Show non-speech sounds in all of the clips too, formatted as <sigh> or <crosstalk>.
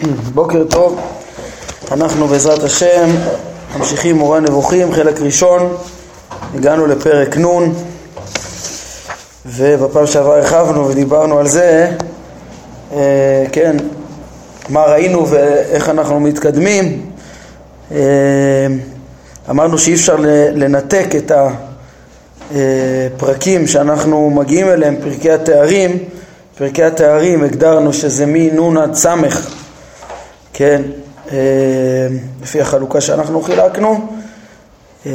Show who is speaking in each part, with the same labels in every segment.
Speaker 1: <clears throat> בוקר טוב, אנחנו בעזרת השם ממשיכים מורה נבוכים, חלק ראשון, הגענו לפרק נ' ובפעם שעברה הרחבנו ודיברנו על זה, אה, כן, מה ראינו ואיך אנחנו מתקדמים. אה, אמרנו שאי אפשר לנתק את הפרקים שאנחנו מגיעים אליהם, פרקי התארים, פרקי התארים הגדרנו שזה מנ' עד ס', כן, אה, לפי החלוקה שאנחנו חילקנו, אה,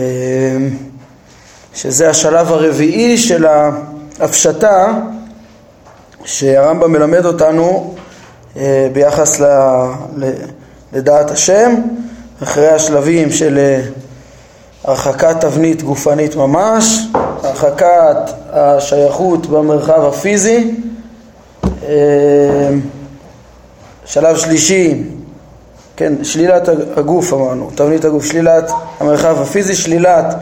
Speaker 1: שזה השלב הרביעי של ההפשטה שהרמב"ם מלמד אותנו אה, ביחס לדעת השם, אחרי השלבים של הרחקת תבנית גופנית ממש, הרחקת השייכות במרחב הפיזי, שלב שלישי, כן, שלילת הגוף אמרנו, תבנית הגוף, שלילת המרחב הפיזי, שלילת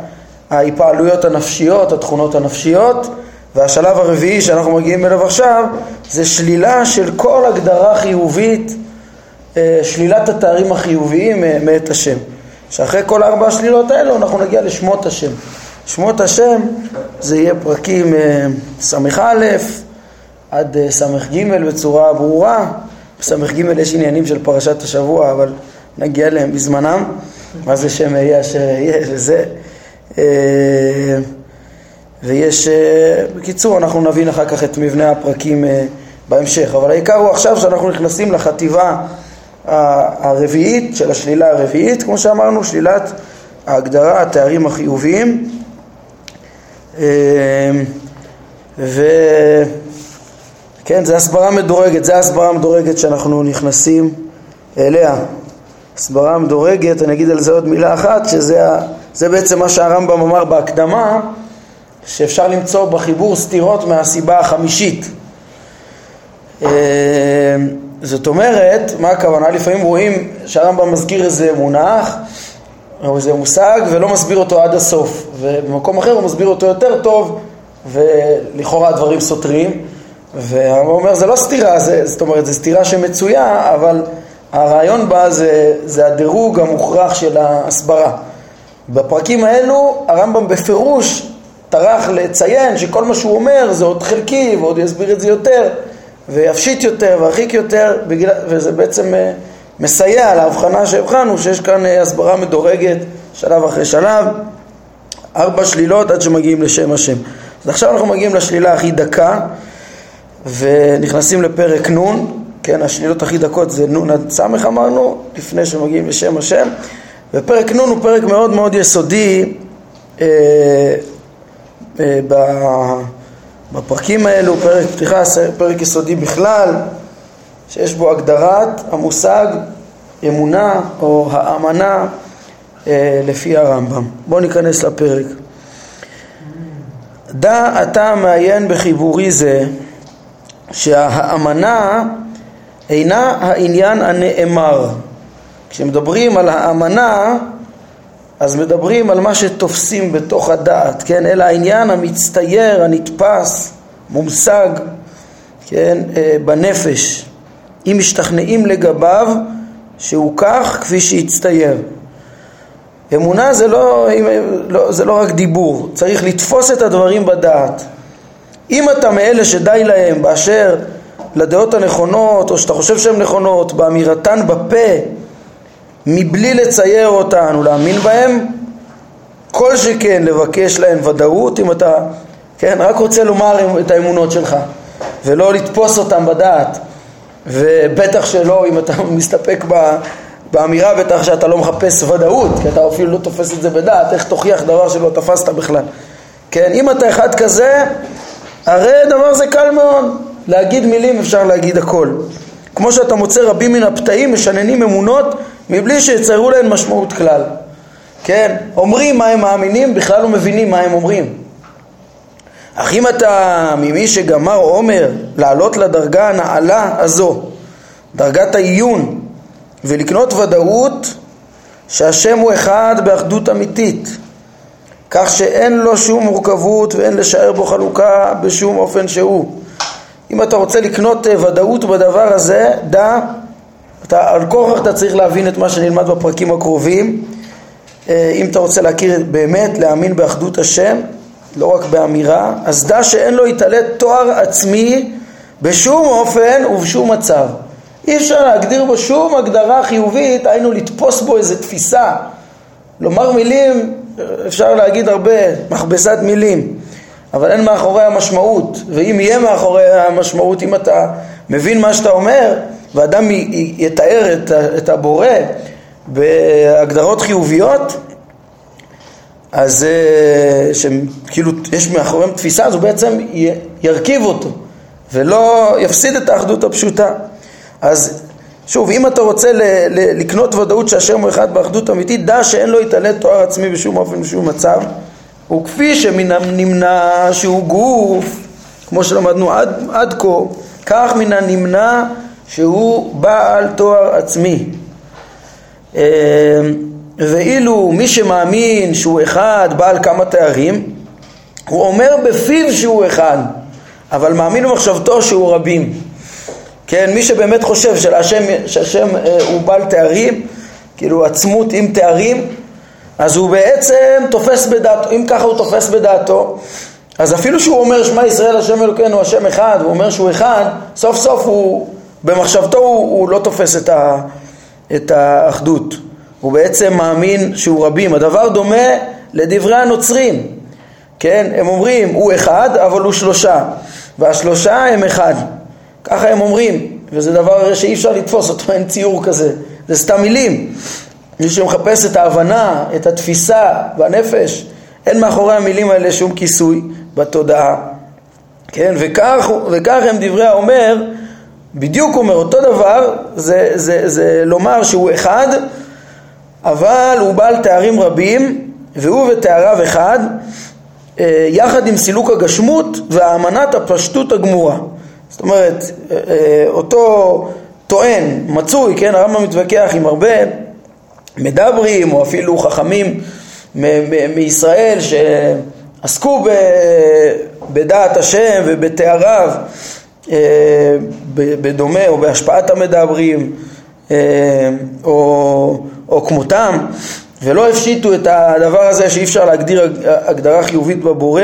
Speaker 1: ההיפעלויות הנפשיות, התכונות הנפשיות, והשלב הרביעי שאנחנו מגיעים אליו עכשיו זה שלילה של כל הגדרה חיובית, אה, שלילת התארים החיוביים אה, מאת השם. שאחרי כל ארבע השלילות האלו אנחנו נגיע לשמות השם. שמות השם זה יהיה פרקים אה, ס"א עד ס"ג בצורה ברורה, בס"ג יש עניינים של פרשת השבוע, אבל נגיע אליהם בזמנם, מה זה שם יהיה אשר יהיה וזה. ויש, בקיצור, אנחנו נבין אחר כך את מבנה הפרקים בהמשך, אבל העיקר הוא עכשיו שאנחנו נכנסים לחטיבה הרביעית של השלילה הרביעית, כמו שאמרנו, שלילת ההגדרה, התארים החיוביים. וכן, זו הסברה מדורגת, זו הסברה המדורגת שאנחנו נכנסים אליה. הסברה מדורגת, אני אגיד על זה עוד מילה אחת, שזה בעצם מה שהרמב"ם אמר בהקדמה, שאפשר למצוא בחיבור סתירות מהסיבה החמישית. זאת אומרת, מה הכוונה? לפעמים רואים שהרמב"ם מזכיר איזה מונח או איזה מושג ולא מסביר אותו עד הסוף, ובמקום אחר הוא מסביר אותו יותר טוב ולכאורה הדברים סותרים, והרמב"ם אומר זה לא סתירה, זה, זאת אומרת זו סתירה שמצויה, אבל הרעיון בה זה, זה הדירוג המוכרח של ההסברה. בפרקים האלו הרמב"ם בפירוש טרח לציין שכל מה שהוא אומר זה עוד חלקי ועוד יסביר את זה יותר ויפשיט יותר והרחיק יותר, וזה בעצם אה, מסייע להבחנה שהבחנו שיש כאן אה, הסברה מדורגת שלב אחרי שלב, ארבע שלילות עד שמגיעים לשם השם. אז עכשיו אנחנו מגיעים לשלילה הכי דקה ונכנסים לפרק נ', כן, השלילות הכי דקות זה נ' עד ס' אמרנו, לפני שמגיעים לשם השם, ופרק נ' הוא פרק מאוד מאוד יסודי אה, אה, ב... בפרקים האלו, פרק פתיחה, פרק יסודי בכלל, שיש בו הגדרת המושג אמונה או האמנה אה, לפי הרמב"ם. בואו ניכנס לפרק. דע אתה מעיין בחיבורי זה שהאמנה אינה העניין הנאמר. כשמדברים על האמנה אז מדברים על מה שתופסים בתוך הדעת, כן? אלא העניין המצטייר, הנתפס, מומשג, כן? אה, בנפש, אם משתכנעים לגביו שהוא כך כפי שהצטייר. אמונה זה לא, לא, זה לא רק דיבור, צריך לתפוס את הדברים בדעת. אם אתה מאלה שדי להם באשר לדעות הנכונות, או שאתה חושב שהן נכונות, באמירתן בפה, מבלי לצייר אותן ולהאמין בהן, כל שכן לבקש להן ודאות, אם אתה, כן, רק רוצה לומר את האמונות שלך, ולא לתפוס אותן בדעת, ובטח שלא אם אתה <laughs> מסתפק ב... באמירה בטח שאתה לא מחפש ודאות, כי אתה אפילו לא תופס את זה בדעת, איך תוכיח דבר שלא תפסת בכלל. כן, אם אתה אחד כזה, הרי דבר זה קל מאוד, להגיד מילים אפשר להגיד הכל. כמו שאתה מוצא רבים מן הפתאים משננים אמונות מבלי שיציירו להן משמעות כלל. כן, אומרים מה הם מאמינים, בכלל לא מבינים מה הם אומרים. אך אם אתה ממי שגמר עומר לעלות לדרגה הנעלה הזו, דרגת העיון, ולקנות ודאות שהשם הוא אחד באחדות אמיתית, כך שאין לו שום מורכבות ואין לשער בו חלוקה בשום אופן שהוא. אם אתה רוצה לקנות ודאות בדבר הזה, דע אתה, על כורח אתה צריך להבין את מה שנלמד בפרקים הקרובים. אה, אם אתה רוצה להכיר באמת, להאמין באחדות השם, לא רק באמירה, אז דע שאין לו יתעלה תואר עצמי בשום אופן ובשום מצב. אי אפשר להגדיר בו שום הגדרה חיובית, היינו לתפוס בו איזה תפיסה. לומר מילים, אפשר להגיד הרבה, מכבסת מילים, אבל אין מאחורי המשמעות, ואם יהיה מאחורי המשמעות, אם אתה מבין מה שאתה אומר, ואדם יתאר את הבורא בהגדרות חיוביות, אז אה, שכאילו יש מאחוריהם תפיסה, אז הוא בעצם ירכיב אותו, ולא יפסיד את האחדות הפשוטה. אז שוב, אם אתה רוצה לקנות ודאות שהשם הוא אחד באחדות אמיתית, דע שאין לו יתעלה תואר עצמי בשום אופן בשום מצב, וכפי שמן הנמנע שהוא גוף, כמו שלמדנו עד, עד כה, כך מן הנמנע שהוא בעל תואר עצמי. אמ, ואילו מי שמאמין שהוא אחד, בעל כמה תארים, הוא אומר בפיו שהוא אחד, אבל מאמין במחשבתו שהוא רבים. כן, מי שבאמת חושב שהשם, שהשם אה, הוא בעל תארים, כאילו עצמות עם תארים, אז הוא בעצם תופס בדעתו, אם ככה הוא תופס בדעתו, אז אפילו שהוא אומר שמע ישראל השם אלוקינו השם אחד, הוא אומר שהוא אחד, סוף סוף הוא, במחשבתו הוא, הוא לא תופס את, ה, את האחדות, הוא בעצם מאמין שהוא רבים. הדבר דומה לדברי הנוצרים, כן, הם אומרים הוא אחד אבל הוא שלושה, והשלושה הם אחד. ככה הם אומרים, וזה דבר שאי אפשר לתפוס אותו, אין ציור כזה, זה סתם מילים. מי שמחפש את ההבנה, את התפיסה בנפש, אין מאחורי המילים האלה שום כיסוי בתודעה. כן, וכך, וכך הם דברי האומר, בדיוק אומר אותו דבר, זה, זה, זה לומר שהוא אחד, אבל הוא בעל תארים רבים, והוא ותאריו אחד, אה, יחד עם סילוק הגשמות והאמנת הפשטות הגמורה. זאת אומרת, אה, אה, אותו טוען, מצוי, כן, הרמב"ם מתווכח עם הרבה מדברים, או אפילו חכמים מישראל שעסקו בדעת השם ובתאריו, אה, בדומה או בהשפעת המדברים, או, או כמותם, ולא הפשיטו את הדבר הזה שאי אפשר להגדיר הגדרה חיובית בבורא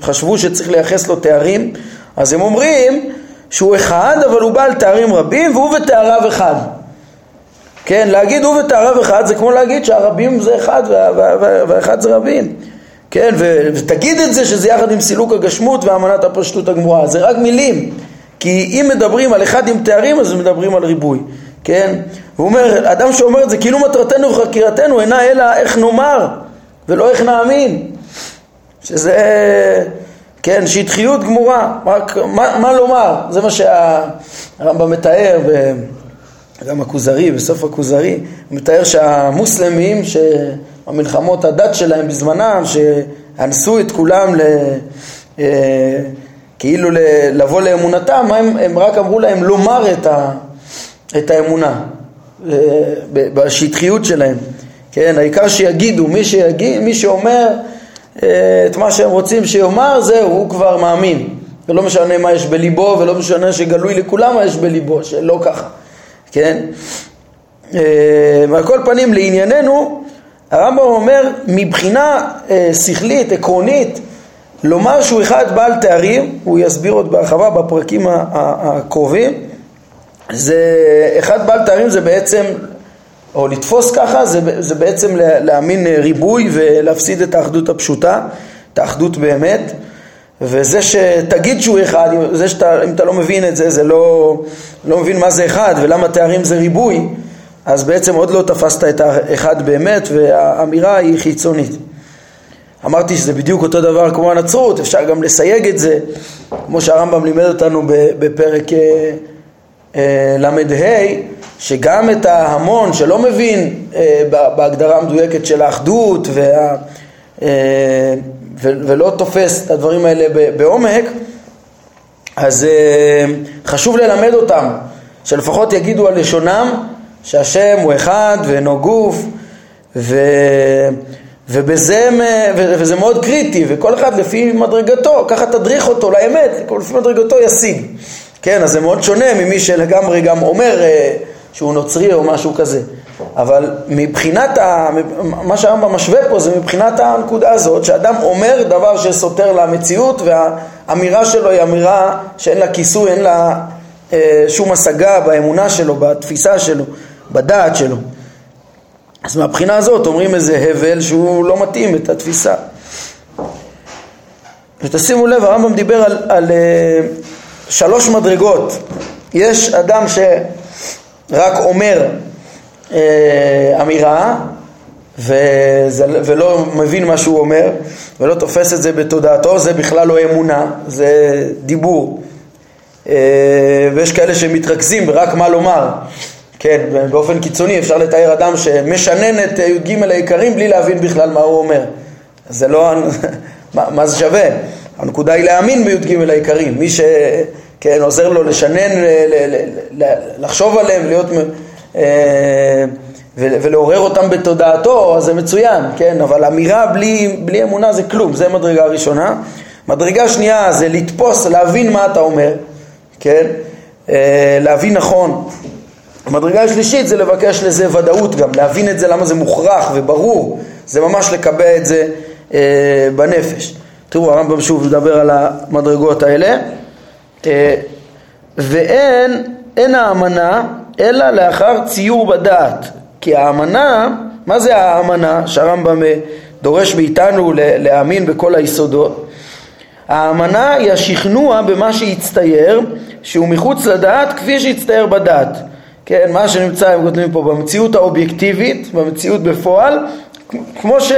Speaker 1: וחשבו שצריך לייחס לו תארים אז הם אומרים שהוא אחד, אבל הוא בעל תארים רבים והוא ותאריו אחד. כן, להגיד הוא ותאריו אחד זה כמו להגיד שהרבים זה אחד והאחד זה רבים. כן, ותגיד את זה שזה יחד עם סילוק הגשמות ואמנת הפשטות הגמורה, זה רק מילים. כי אם מדברים על אחד עם תארים אז מדברים על ריבוי, כן? הוא אומר, אדם שאומר את זה כאילו מטרתנו וחקירתנו אינה אלא איך נאמר ולא איך נאמין. שזה... כן, שטחיות גמורה, רק מה, מה לומר, זה מה שהרמב"ם מתאר, גם הכוזרי, בסוף הכוזרי, הוא מתאר שהמוסלמים, שהמלחמות הדת שלהם בזמנם, שאנסו את כולם ל... אה, כאילו ל, לבוא לאמונתם, הם, הם רק אמרו להם לומר את, ה, את האמונה אה, בשטחיות שלהם, כן, העיקר שיגידו, מי, שיגיד, מי שאומר את מה שהם רוצים שיאמר, זהו, הוא כבר מאמין. ולא משנה מה יש בליבו, ולא משנה שגלוי לכולם מה יש בליבו, שלא ככה, כן? אה, על כל פנים, לענייננו, הרמב"ם אומר, מבחינה אה, שכלית, עקרונית, לומר שהוא אחד בעל תארים, הוא יסביר עוד בהרחבה בפרקים הקרובים, זה אחד בעל תארים זה בעצם או לתפוס ככה זה, זה בעצם להאמין ריבוי ולהפסיד את האחדות הפשוטה, את האחדות באמת. וזה שתגיד שהוא אחד, זה שאתה, אם אתה לא מבין את זה, זה לא, לא מבין מה זה אחד ולמה תארים זה ריבוי אז בעצם עוד לא תפסת את האחד באמת והאמירה היא חיצונית. אמרתי שזה בדיוק אותו דבר כמו הנצרות, אפשר גם לסייג את זה כמו שהרמב"ם לימד אותנו בפרק אה, אה, ל"ה שגם את ההמון שלא מבין אה, בהגדרה המדויקת של האחדות וה, אה, ו, ולא תופס את הדברים האלה בעומק, אז אה, חשוב ללמד אותם, שלפחות יגידו על לשונם שהשם הוא אחד ואינו גוף ו... ובזה, וזה מאוד קריטי, וכל אחד לפי מדרגתו, ככה תדריך אותו לאמת, לפי מדרגתו ישיג. כן, אז זה מאוד שונה ממי שלגמרי גם אומר שהוא נוצרי או משהו כזה. אבל מבחינת, ה... מה שהרמב"ם משווה פה זה מבחינת הנקודה הזאת, שאדם אומר דבר שסותר למציאות והאמירה שלו היא אמירה שאין לה כיסוי, אין לה אה, שום השגה באמונה שלו, בתפיסה שלו, בדעת שלו. אז מהבחינה הזאת אומרים איזה הבל שהוא לא מתאים את התפיסה. ותשימו לב, הרמב"ם דיבר על, על אה, שלוש מדרגות. יש אדם שרק אומר אה, אמירה וזה, ולא מבין מה שהוא אומר ולא תופס את זה בתודעתו, זה בכלל לא אמונה, זה דיבור. אה, ויש כאלה שמתרכזים רק מה לומר. כן, באופן קיצוני אפשר לתאר אדם שמשנן את י"ג העיקרים בלי להבין בכלל מה הוא אומר. זה לא, <laughs> מה, מה זה שווה? הנקודה היא להאמין בי"ג העיקרים. מי שכן, עוזר לו לשנן, לחשוב עליהם, להיות... אה, ולעורר אותם בתודעתו, אז זה מצוין, כן? אבל אמירה בלי, בלי אמונה זה כלום, זה מדרגה ראשונה. מדרגה שנייה זה לתפוס, להבין מה אתה אומר, כן? אה, להבין נכון. המדרגה השלישית זה לבקש לזה ודאות גם, להבין את זה למה זה מוכרח וברור, זה ממש לקבע את זה אה, בנפש. תראו, הרמב"ם שוב מדבר על המדרגות האלה. אה, ואין, אין האמנה אלא לאחר ציור בדעת. כי האמנה, מה זה האמנה שהרמב"ם אה, דורש מאיתנו להאמין בכל היסודות? האמנה היא השכנוע במה שהצטייר, שהוא מחוץ לדעת כפי שהצטייר בדעת. כן, מה שנמצא, הם כותבים פה, במציאות האובייקטיבית, במציאות בפועל, כמו ש,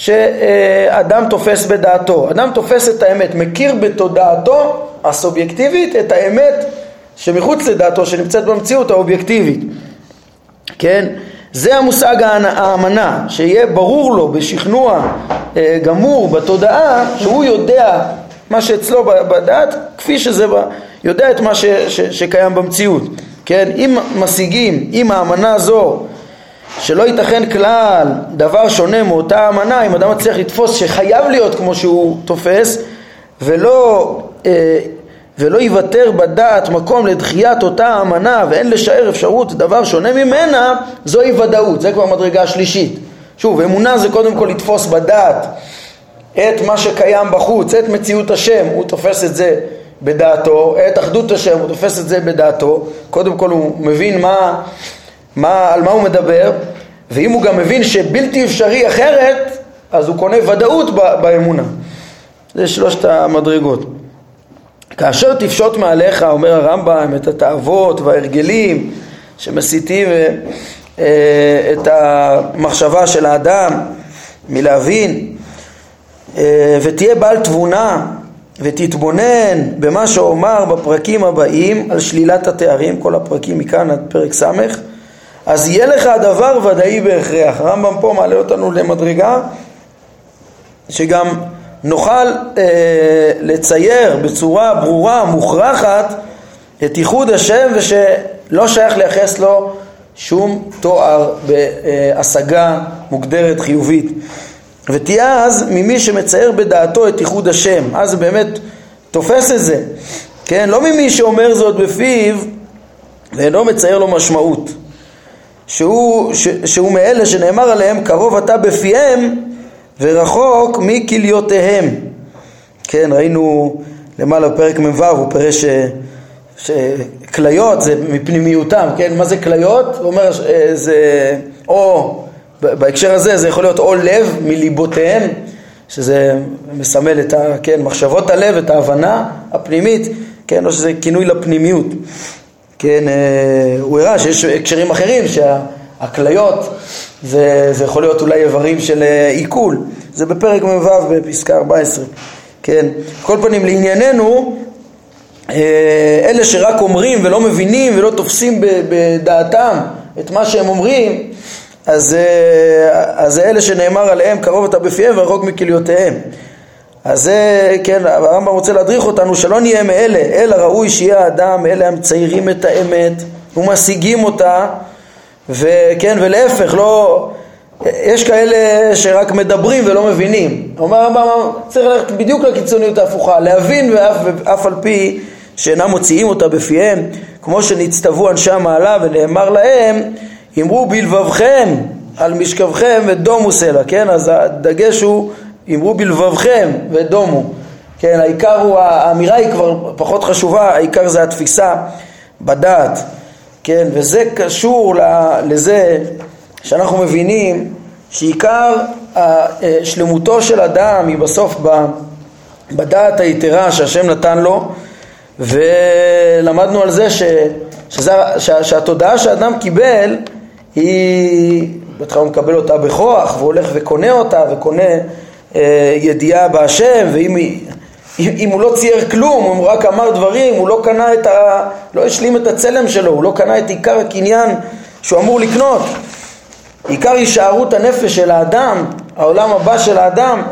Speaker 1: שאדם תופס בדעתו. אדם תופס את האמת, מכיר בתודעתו הסובייקטיבית את האמת שמחוץ לדעתו, שנמצאת במציאות האובייקטיבית. כן? זה המושג האמנה, שיהיה ברור לו בשכנוע אה, גמור בתודעה שהוא יודע מה שאצלו בדעת כפי שזה, יודע את מה ש, ש, שקיים במציאות. כן? אם משיגים, אם האמנה הזו שלא ייתכן כלל דבר שונה מאותה אמנה, אם אדם מצליח לתפוס שחייב להיות כמו שהוא תופס ולא אה, ולא יוותר בדעת מקום לדחיית אותה אמנה ואין לשער אפשרות דבר שונה ממנה, זוהי ודאות, זה כבר מדרגה שלישית. שוב, אמונה זה קודם כל לתפוס בדעת את מה שקיים בחוץ, את מציאות השם, הוא תופס את זה בדעתו, את אחדות השם, הוא תופס את זה בדעתו, קודם כל הוא מבין מה, מה, על מה הוא מדבר, ואם הוא גם מבין שבלתי אפשרי אחרת, אז הוא קונה ודאות באמונה. זה שלושת המדרגות. כאשר תפשוט מעליך, אומר הרמב"ם, את התאוות וההרגלים שמסיתים אה, אה, את המחשבה של האדם מלהבין, אה, ותהיה בעל תבונה ותתבונן במה שאומר בפרקים הבאים על שלילת התארים, כל הפרקים מכאן עד פרק ס', אז יהיה לך הדבר ודאי בהכרח. הרמב"ם פה מעלה אותנו למדרגה שגם נוכל אה, לצייר בצורה ברורה, מוכרחת, את ייחוד השם ושלא שייך לייחס לו שום תואר בהשגה מוגדרת חיובית. ותהיה אז ממי שמצייר בדעתו את ייחוד השם, אז באמת תופס את זה, כן? לא ממי שאומר זאת בפיו ואינו מצייר לו משמעות, שהוא, ש, שהוא מאלה שנאמר עליהם קרוב אתה בפיהם ורחוק מכליותיהם. כן, ראינו למעלה בפרק מ"ו, הוא פירש שכליות זה מפנימיותם, כן, מה זה כליות? הוא אומר אה, זה או, בהקשר הזה זה יכול להיות או לב מליבותיהם, שזה מסמל את ה, כן, מחשבות הלב, את ההבנה הפנימית, כן, או שזה כינוי לפנימיות. כן, אה, הוא הראה שיש הקשרים אחרים שהכליות זה, זה יכול להיות אולי איברים של אה, עיכול, זה בפרק מ"ו בפסקה 14, כן? כל פנים לענייננו, אה, אלה שרק אומרים ולא מבינים ולא תופסים בדעתם את מה שהם אומרים, אז, אז זה אלה שנאמר עליהם קרוב אתה בפיהם ורחוק מכליותיהם. אז זה, כן, הרמב"ם רוצה להדריך אותנו שלא נהיה מאלה, אלא ראוי שיהיה האדם, אלה המציירים את האמת ומשיגים אותה וכן, ולהפך, לא... יש כאלה שרק מדברים ולא מבינים. אומר הרמב"ם, צריך ללכת בדיוק לקיצוניות ההפוכה, להבין ואף, ואף על פי שאינם מוציאים אותה בפיהם, כמו שנצטוו אנשי המעלה ונאמר להם, אמרו בלבבכם על משכבכם ודומו סלע, כן? אז הדגש הוא אמרו בלבבכם ודומו. כן, העיקר הוא, האמירה היא כבר פחות חשובה, העיקר זה התפיסה בדעת, כן? וזה קשור לזה שאנחנו מבינים שעיקר שלמותו של אדם היא בסוף בדעת היתרה שהשם נתן לו ולמדנו על זה ש, שזה, שה, שהתודעה שאדם קיבל היא, בהתחלה הוא מקבל אותה בכוח והולך וקונה אותה וקונה אה, ידיעה בהשם ואם אם הוא לא צייר כלום, הוא רק אמר דברים, הוא לא קנה את ה... לא השלים את הצלם שלו, הוא לא קנה את עיקר הקניין שהוא אמור לקנות. עיקר הישארות הנפש של האדם, העולם הבא של האדם,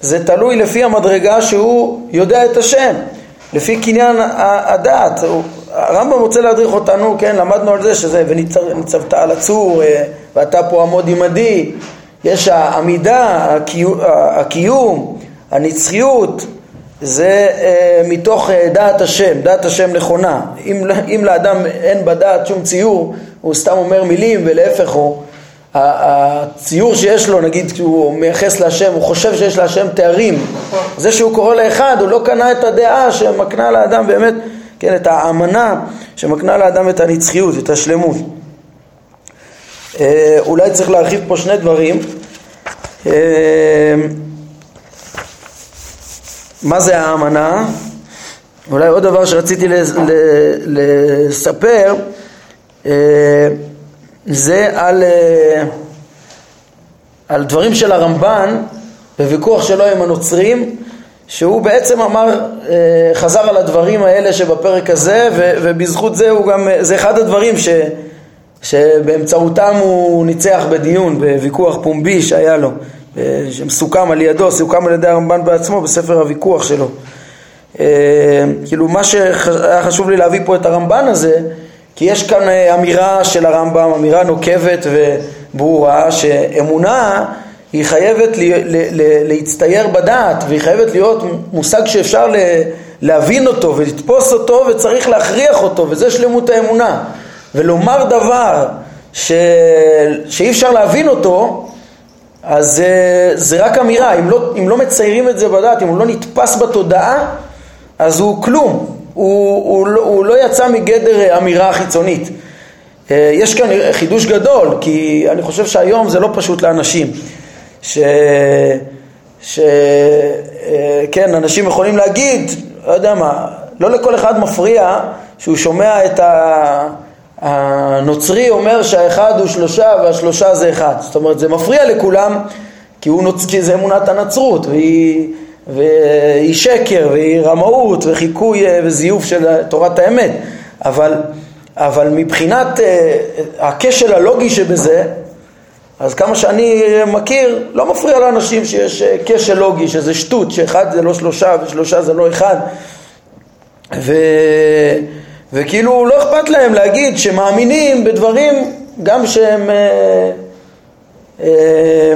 Speaker 1: זה תלוי לפי המדרגה שהוא יודע את השם, לפי קניין הדעת. הרמב"ם רוצה להדריך אותנו, כן, למדנו על זה שזה וניצבת על הצור אה, ואתה פה עמוד עמדי, יש העמידה, הקיום, הנצחיות, זה אה, מתוך אה, דעת השם, דעת השם נכונה. אם, אם לאדם אין בדעת שום ציור, הוא סתם אומר מילים ולהפך הוא הציור שיש לו, נגיד כשהוא מייחס להשם, הוא חושב שיש להשם תארים. זה שהוא קורא לאחד, הוא לא קנה את הדעה שמקנה לאדם באמת, כן, את האמנה שמקנה לאדם את הנצחיות, את השלמות. אה, אולי צריך להרחיב פה שני דברים. אה, מה זה האמנה? אולי עוד דבר שרציתי לספר אה, זה על, אה, על דברים של הרמב"ן בוויכוח שלו עם הנוצרים שהוא בעצם אמר, אה, חזר על הדברים האלה שבפרק הזה ובזכות זה הוא גם, זה אחד הדברים ש, שבאמצעותם הוא ניצח בדיון, בוויכוח פומבי שהיה לו שמסוכם על ידו, סוכם על ידי הרמב"ן בעצמו בספר הוויכוח שלו. אה, כאילו מה שהיה חשוב לי להביא פה את הרמב"ן הזה, כי יש כאן אה, אמירה של הרמב"ם, אמירה נוקבת וברורה, שאמונה היא חייבת להצטייר בדעת, והיא חייבת להיות מושג שאפשר להבין אותו ולתפוס אותו וצריך להכריח אותו, וזה שלמות האמונה. ולומר דבר ש... שאי אפשר להבין אותו, אז זה, זה רק אמירה, אם לא, אם לא מציירים את זה בדעת, אם הוא לא נתפס בתודעה, אז הוא כלום, הוא, הוא, לא, הוא לא יצא מגדר אמירה חיצונית. אה, יש כאן חידוש גדול, כי אני חושב שהיום זה לא פשוט לאנשים. ש... ש... אה, כן, אנשים יכולים להגיד, לא יודע מה, לא לכל אחד מפריע שהוא שומע את ה... הנוצרי אומר שהאחד הוא שלושה והשלושה זה אחד. זאת אומרת, זה מפריע לכולם כי, נוצ... כי זה אמונת הנצרות והיא, והיא שקר והיא רמאות וחיקוי אה, וזיוף של תורת האמת. אבל, אבל מבחינת אה, הכשל הלוגי שבזה, אז כמה שאני מכיר, לא מפריע לאנשים שיש אה, כשל לוגי, שזה שטות, שאחד זה לא שלושה ושלושה זה לא אחד. ו... וכאילו לא אכפת להם להגיד שמאמינים בדברים גם שהם אה, אה,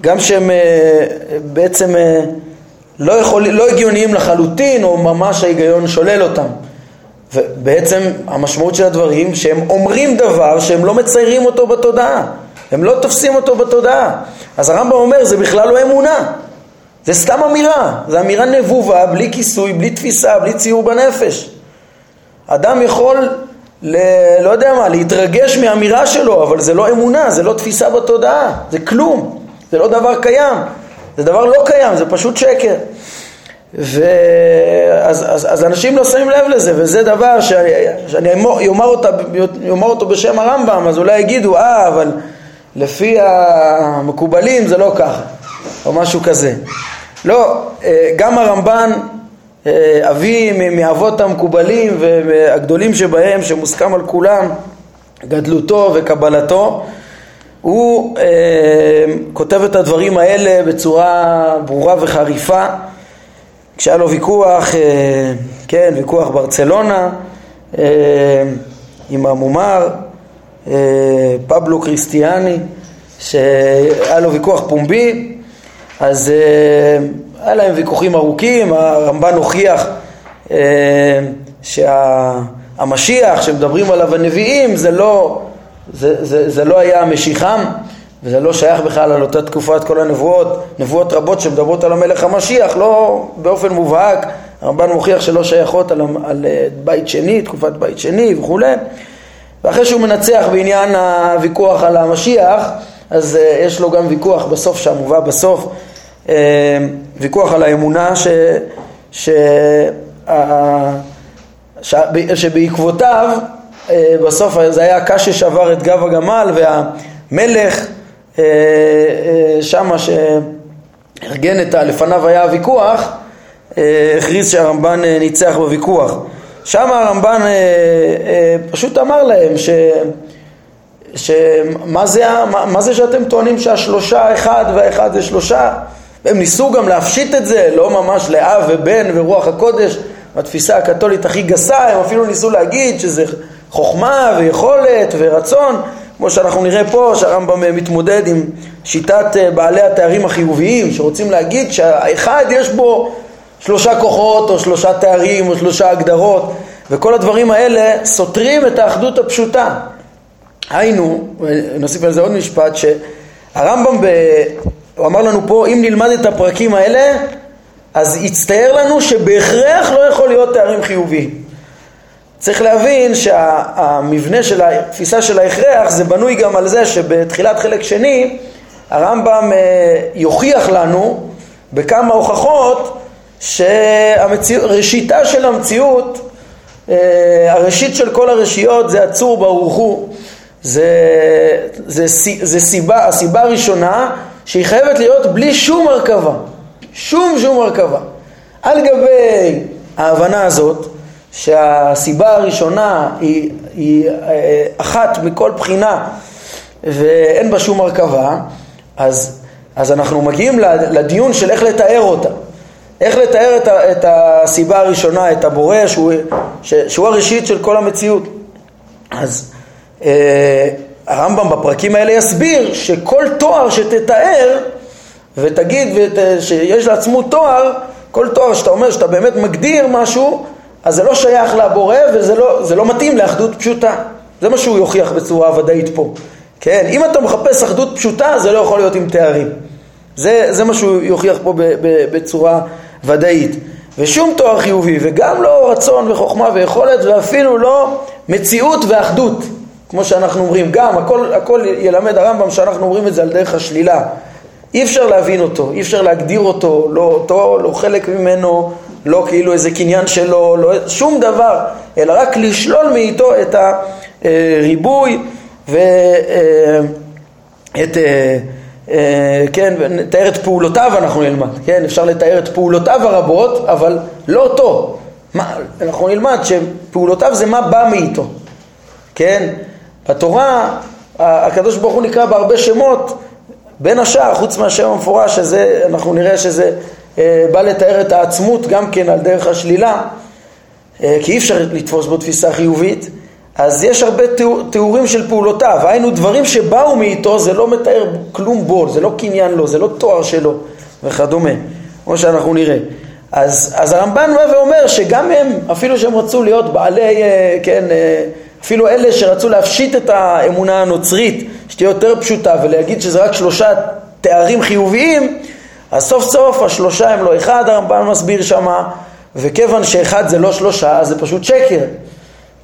Speaker 1: גם שהם אה, בעצם לא, יכול, לא הגיוניים לחלוטין או ממש ההיגיון שולל אותם. ובעצם המשמעות של הדברים שהם אומרים דבר שהם לא מציירים אותו בתודעה. הם לא תופסים אותו בתודעה. אז הרמב"ם אומר זה בכלל לא אמונה. זה סתם אמירה, זה אמירה נבובה, בלי כיסוי, בלי תפיסה, בלי ציור בנפש אדם יכול, ל, לא יודע מה, להתרגש מאמירה שלו, אבל זה לא אמונה, זה לא תפיסה בתודעה, זה כלום, זה לא דבר קיים, זה דבר לא קיים, זה פשוט שקר. ואז אז, אז אנשים לא שמים לב לזה, וזה דבר ש, שאני אומר, אותה, אומר אותו בשם הרמב"ם, אז אולי יגידו, אה, אבל לפי המקובלים זה לא ככה, או משהו כזה. לא, אה, גם הרמב"ן אבי מאבות המקובלים והגדולים שבהם, שמוסכם על כולם, גדלותו וקבלתו, הוא אה, כותב את הדברים האלה בצורה ברורה וחריפה. כשהיה לו ויכוח, אה, כן, ויכוח ברצלונה אה, עם המומר אה, פבלו קריסטיאני שהיה לו ויכוח פומבי אז אה, היה להם ויכוחים ארוכים, הרמב"ן הוכיח אה, המשיח שמדברים עליו הנביאים זה לא, זה, זה, זה לא היה המשיחם וזה לא שייך בכלל על אותה תקופת כל הנבואות, נבואות רבות שמדברות על המלך המשיח, לא באופן מובהק, הרמב"ן מוכיח שלא שייכות על, על אה, בית שני, תקופת בית שני וכולי, ואחרי שהוא מנצח בעניין הוויכוח על המשיח, אז uh, יש לו גם ויכוח בסוף שהמובא בסוף, ויכוח על האמונה ש, ש, ש, שבעקבותיו uh, בסוף זה היה הקש ששבר את גב הגמל והמלך uh, uh, שמה שארגן את ה... לפניו היה הוויכוח, הכריז שהרמב"ן ניצח בוויכוח. שם הרמב"ן פשוט אמר להם ש... שמה זה, מה, מה זה שאתם טוענים שהשלושה אחד והאחד זה שלושה? הם ניסו גם להפשיט את זה, לא ממש לאב ובן ורוח הקודש, בתפיסה הקתולית הכי גסה, הם אפילו ניסו להגיד שזה חוכמה ויכולת ורצון, כמו שאנחנו נראה פה, שהרמב"ם מתמודד עם שיטת אה, בעלי התארים החיוביים, שרוצים להגיד שהאחד יש בו שלושה כוחות או שלושה תארים או שלושה הגדרות, וכל הדברים האלה סותרים את האחדות הפשוטה. היינו, נוסיף על זה עוד משפט, שהרמב"ם, ב... הוא אמר לנו פה, אם נלמד את הפרקים האלה, אז יצטייר לנו שבהכרח לא יכול להיות תארים חיוביים. צריך להבין שהמבנה של התפיסה של ההכרח זה בנוי גם על זה שבתחילת חלק שני הרמב"ם אה, יוכיח לנו בכמה הוכחות שראשיתה של המציאות, אה, הראשית של כל הרשיות זה הצור ברוך הוא זה, זה, זה סיבה, הסיבה הראשונה שהיא חייבת להיות בלי שום הרכבה, שום שום הרכבה. על גבי ההבנה הזאת שהסיבה הראשונה היא, היא אה, אחת מכל בחינה ואין בה שום הרכבה, אז, אז אנחנו מגיעים לדיון של איך לתאר אותה. איך לתאר את, את הסיבה הראשונה, את הבורא, שהוא, שהוא הראשית של כל המציאות. אז אה, הרמב"ם בפרקים האלה יסביר שכל תואר שתתאר ותגיד ות, שיש לעצמו תואר, כל תואר שאתה אומר שאתה באמת מגדיר משהו, אז זה לא שייך לבורא וזה לא, לא מתאים לאחדות פשוטה. זה מה שהוא יוכיח בצורה ודאית פה. כן, אם אתה מחפש אחדות פשוטה, זה לא יכול להיות עם תארים. זה, זה מה שהוא יוכיח פה ב, ב, בצורה ודאית. ושום תואר חיובי, וגם לא רצון וחוכמה ויכולת, ואפילו לא מציאות ואחדות. כמו שאנחנו אומרים, גם הכל, הכל ילמד הרמב"ם שאנחנו אומרים את זה על דרך השלילה. אי אפשר להבין אותו, אי אפשר להגדיר אותו, לא אותו, לא חלק ממנו, לא כאילו איזה קניין שלו, לא שום דבר, אלא רק לשלול מאיתו את הריבוי ואת, אה, אה, כן, נתאר את פעולותיו אנחנו נלמד, כן, אפשר לתאר את פעולותיו הרבות, אבל לא אותו. מה, אנחנו נלמד שפעולותיו זה מה בא מאיתו, כן? בתורה הקדוש ברוך הוא נקרא בהרבה שמות, בין השאר, חוץ מהשם המפורש, שזה, אנחנו נראה שזה אה, בא לתאר את העצמות גם כן על דרך השלילה, אה, כי אי אפשר לתפוס בו תפיסה חיובית, אז יש הרבה תיאור, תיאורים של פעולותיו, היינו דברים שבאו מאיתו, זה לא מתאר כלום בו, זה לא קניין לו, זה לא תואר שלו וכדומה, כמו שאנחנו נראה. אז, אז הרמב"ן בא ואומר שגם הם, אפילו שהם רצו להיות בעלי, אה, כן, אפילו אלה שרצו להפשיט את האמונה הנוצרית, שתהיה יותר פשוטה, ולהגיד שזה רק שלושה תארים חיוביים, אז סוף סוף השלושה הם לא אחד, הרמב"ן מסביר שמה, וכיוון שאחד זה לא שלושה, אז זה פשוט שקר.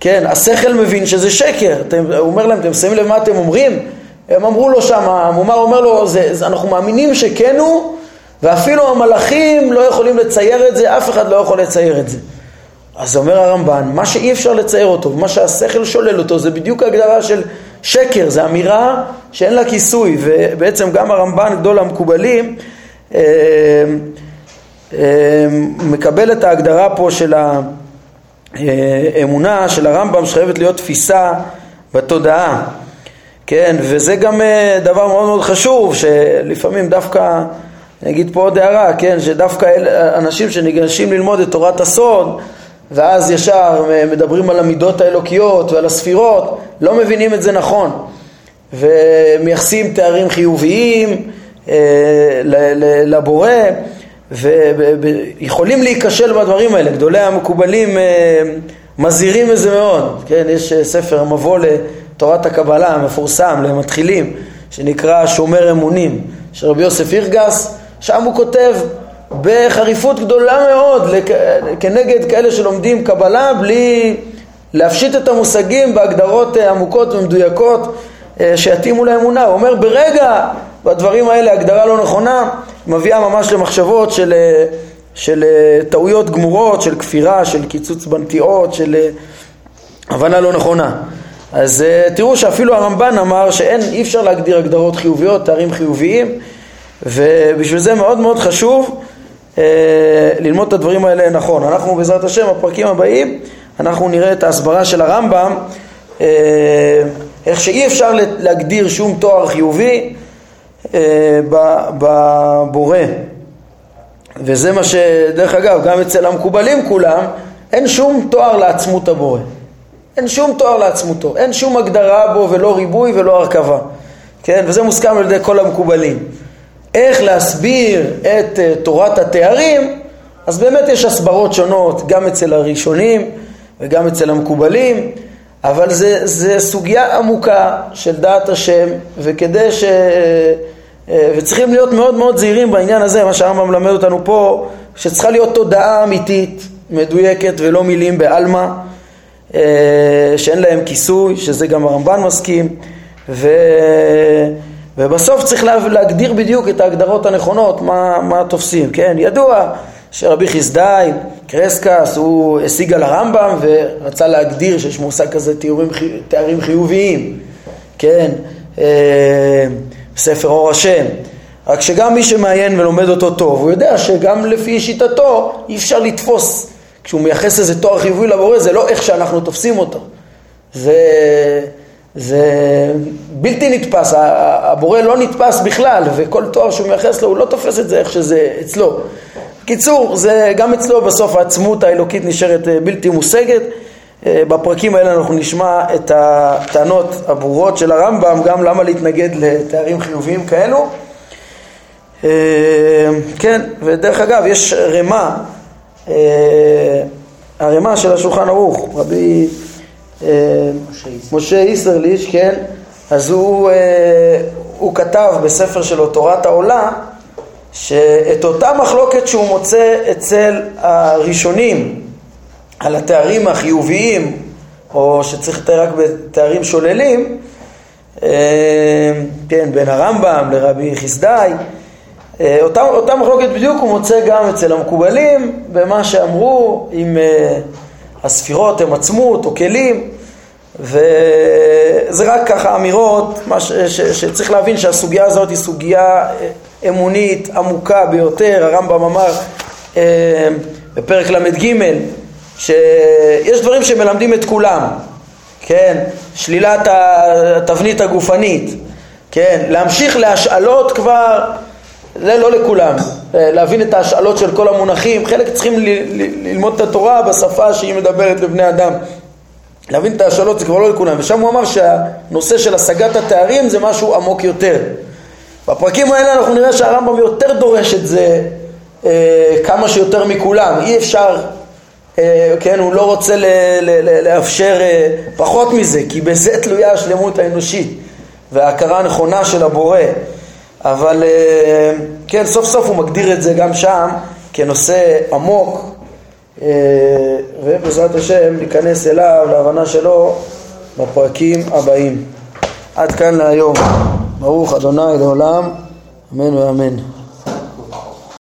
Speaker 1: כן, השכל מבין שזה שקר. אתם, הוא אומר להם, אתם שמים לב מה אתם אומרים? הם אמרו לו שם, המומר אומר לו, זה, זה, אנחנו מאמינים שכן הוא, ואפילו המלאכים לא יכולים לצייר את זה, אף אחד לא יכול לצייר את זה. אז אומר הרמב"ן, מה שאי אפשר לצייר אותו, מה שהשכל שולל אותו, זה בדיוק הגדרה של שקר, זו אמירה שאין לה כיסוי, ובעצם גם הרמב"ן, גדול המקובלים, אה, אה, מקבל את ההגדרה פה של האמונה של הרמב"ם שחייבת להיות תפיסה בתודעה, כן, וזה גם אה, דבר מאוד מאוד חשוב, שלפעמים דווקא, אני אגיד פה עוד הערה, כן, שדווקא אנשים שניגשים ללמוד את תורת הסוד, ואז ישר מדברים על המידות האלוקיות ועל הספירות, לא מבינים את זה נכון ומייחסים תארים חיוביים אה, לבורא ויכולים להיכשל בדברים האלה. גדולי המקובלים אה, מזהירים מזה מאוד, כן, יש אה, ספר מבוא לתורת הקבלה המפורסם למתחילים שנקרא שומר אמונים של רבי יוסף אירגס, שם הוא כותב בחריפות גדולה מאוד כנגד כאלה שלומדים קבלה בלי להפשיט את המושגים בהגדרות אה, עמוקות ומדויקות אה, שיתאימו לאמונה. הוא אומר ברגע בדברים האלה הגדרה לא נכונה מביאה ממש למחשבות של, אה, של טעויות גמורות, של כפירה, של קיצוץ בנטיעות, של הבנה לא נכונה. אז תראו שאפילו הרמב"ן אמר שאין, אי אפשר להגדיר הגדרות חיוביות, תארים חיוביים ובשביל זה מאוד מאוד חשוב ללמוד את הדברים האלה נכון. אנחנו בעזרת השם, בפרקים הבאים, אנחנו נראה את ההסברה של הרמב"ם, אה, איך שאי אפשר להגדיר שום תואר חיובי אה, בבורא. וזה מה שדרך אגב, גם אצל המקובלים כולם, אין שום תואר לעצמות הבורא. אין שום תואר לעצמותו, אין שום הגדרה בו ולא ריבוי ולא הרכבה. כן? וזה מוסכם על ידי כל המקובלים. איך להסביר את uh, תורת התארים, אז באמת יש הסברות שונות גם אצל הראשונים וגם אצל המקובלים, אבל זה, זה סוגיה עמוקה של דעת השם, וכדי ש... Uh, וצריכים להיות מאוד מאוד זהירים בעניין הזה, מה שהרמב"ם מלמד אותנו פה, שצריכה להיות תודעה אמיתית, מדויקת ולא מילים בעלמא, שאין להם כיסוי, שזה גם הרמב"ן מסכים, ו... ובסוף צריך להגדיר בדיוק את ההגדרות הנכונות, מה, מה תופסים, כן? ידוע שרבי חסדאי, קרסקס, הוא השיג על הרמב"ם ורצה להגדיר שיש מושג כזה תיאורים, תארים חיוביים, כן? אה, ספר אור השם. רק שגם מי שמעיין ולומד אותו טוב, הוא יודע שגם לפי שיטתו אי אפשר לתפוס. כשהוא מייחס איזה תואר חיובי לבורא, זה לא איך שאנחנו תופסים אותו. זה... זה בלתי נתפס, הבורא לא נתפס בכלל, וכל תואר שהוא מייחס לו הוא לא תופס את זה איך שזה אצלו. בקיצור, זה גם אצלו בסוף העצמות האלוקית נשארת אה, בלתי מושגת. אה, בפרקים האלה אנחנו נשמע את הטענות הברורות של הרמב"ם, גם למה להתנגד לתארים חיוביים כאלו. אה, כן, ודרך אגב, יש רמה, הרמה של השולחן ערוך, רבי משה איסרליש, כן, אז הוא, אה, הוא כתב בספר שלו, תורת העולה, שאת אותה מחלוקת שהוא מוצא אצל הראשונים על התארים החיוביים, או שצריך לתאר רק בתארים שוללים, אה, כן, בין הרמב"ם לרבי חסדאי, אה, אותה, אותה מחלוקת בדיוק הוא מוצא גם אצל המקובלים במה שאמרו אם הספירות הן עצמות או כלים וזה רק ככה אמירות ש, ש, שצריך להבין שהסוגיה הזאת היא סוגיה אמונית עמוקה ביותר, הרמב"ם אמר אה, בפרק ל"ג שיש דברים שמלמדים את כולם, כן, שלילת התבנית הגופנית, כן, להמשיך להשאלות כבר, זה לא לכולם, אה, להבין את ההשאלות של כל המונחים, חלק צריכים ללמוד את התורה בשפה שהיא מדברת לבני אדם. להבין את ההשאלות זה כבר לא לכולם, ושם הוא אמר שהנושא של השגת התארים זה משהו עמוק יותר. בפרקים האלה אנחנו נראה שהרמב"ם יותר דורש את זה אה, כמה שיותר מכולם, אי אפשר, אה, כן, הוא לא רוצה ל- ל- ל- לאפשר אה, פחות מזה, כי בזה תלויה השלמות האנושית וההכרה הנכונה של הבורא, אבל אה, כן, סוף סוף הוא מגדיר את זה גם שם כנושא עמוק אה, ובעזרת השם ניכנס אליו, להבנה שלו, בפרקים הבאים. עד כאן להיום. ברוך אדוני לעולם, אמן ואמן.